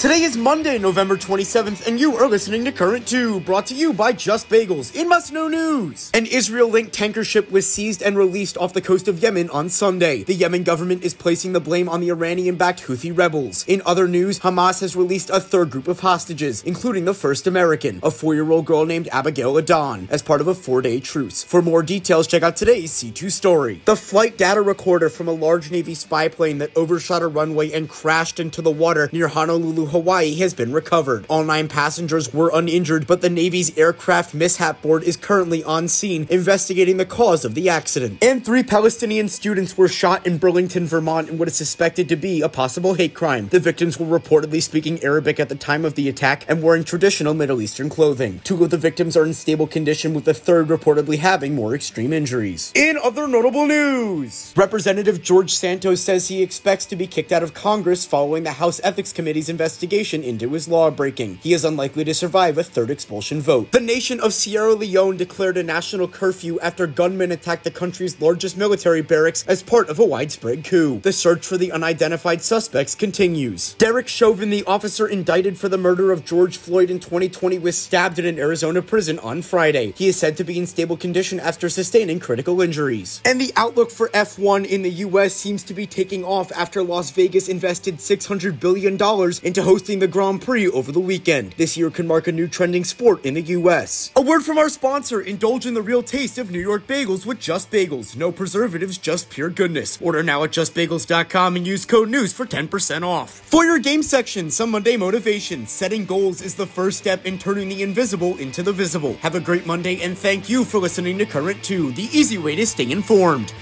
Today is Monday, November 27th, and you are listening to Current 2, brought to you by Just Bagels in Must Know News. An Israel linked tanker ship was seized and released off the coast of Yemen on Sunday. The Yemen government is placing the blame on the Iranian backed Houthi rebels. In other news, Hamas has released a third group of hostages, including the first American, a four year old girl named Abigail Adon, as part of a four day truce. For more details, check out today's C2 story. The flight data recorder from a large Navy spy plane that overshot a runway and crashed into the water near Honolulu, Hawaii has been recovered. All nine passengers were uninjured, but the Navy's aircraft mishap board is currently on scene investigating the cause of the accident. And three Palestinian students were shot in Burlington, Vermont in what is suspected to be a possible hate crime. The victims were reportedly speaking Arabic at the time of the attack and wearing traditional Middle Eastern clothing. Two of the victims are in stable condition, with the third reportedly having more extreme injuries. In other notable news, Representative George Santos says he expects to be kicked out of Congress following the House Ethics Committee's investigation into his law breaking. He is unlikely to survive a third expulsion vote. The nation of Sierra Leone declared a national curfew after gunmen attacked the country's largest military barracks as part of a widespread coup. The search for the unidentified suspects continues. Derek Chauvin, the officer indicted for the murder of George Floyd in 2020, was stabbed in an Arizona prison on Friday. He is said to be in stable condition after sustaining critical injuries. And the outlook for F1 in the US seems to be taking off after Las Vegas invested $600 billion into hosting the Grand Prix over the weekend. This year could mark a new trending sport in the US. A word from our sponsor indulge in the real taste of New York bagels with Just Bagels. No preservatives, just pure goodness. Order now at justbagels.com and use code NEWS for 10% off. For your game section, some Monday motivation. Setting goals is the first step in turning the invisible into the visible. Have a great Monday and thank you for listening to Current 2, the easy way to stay informed.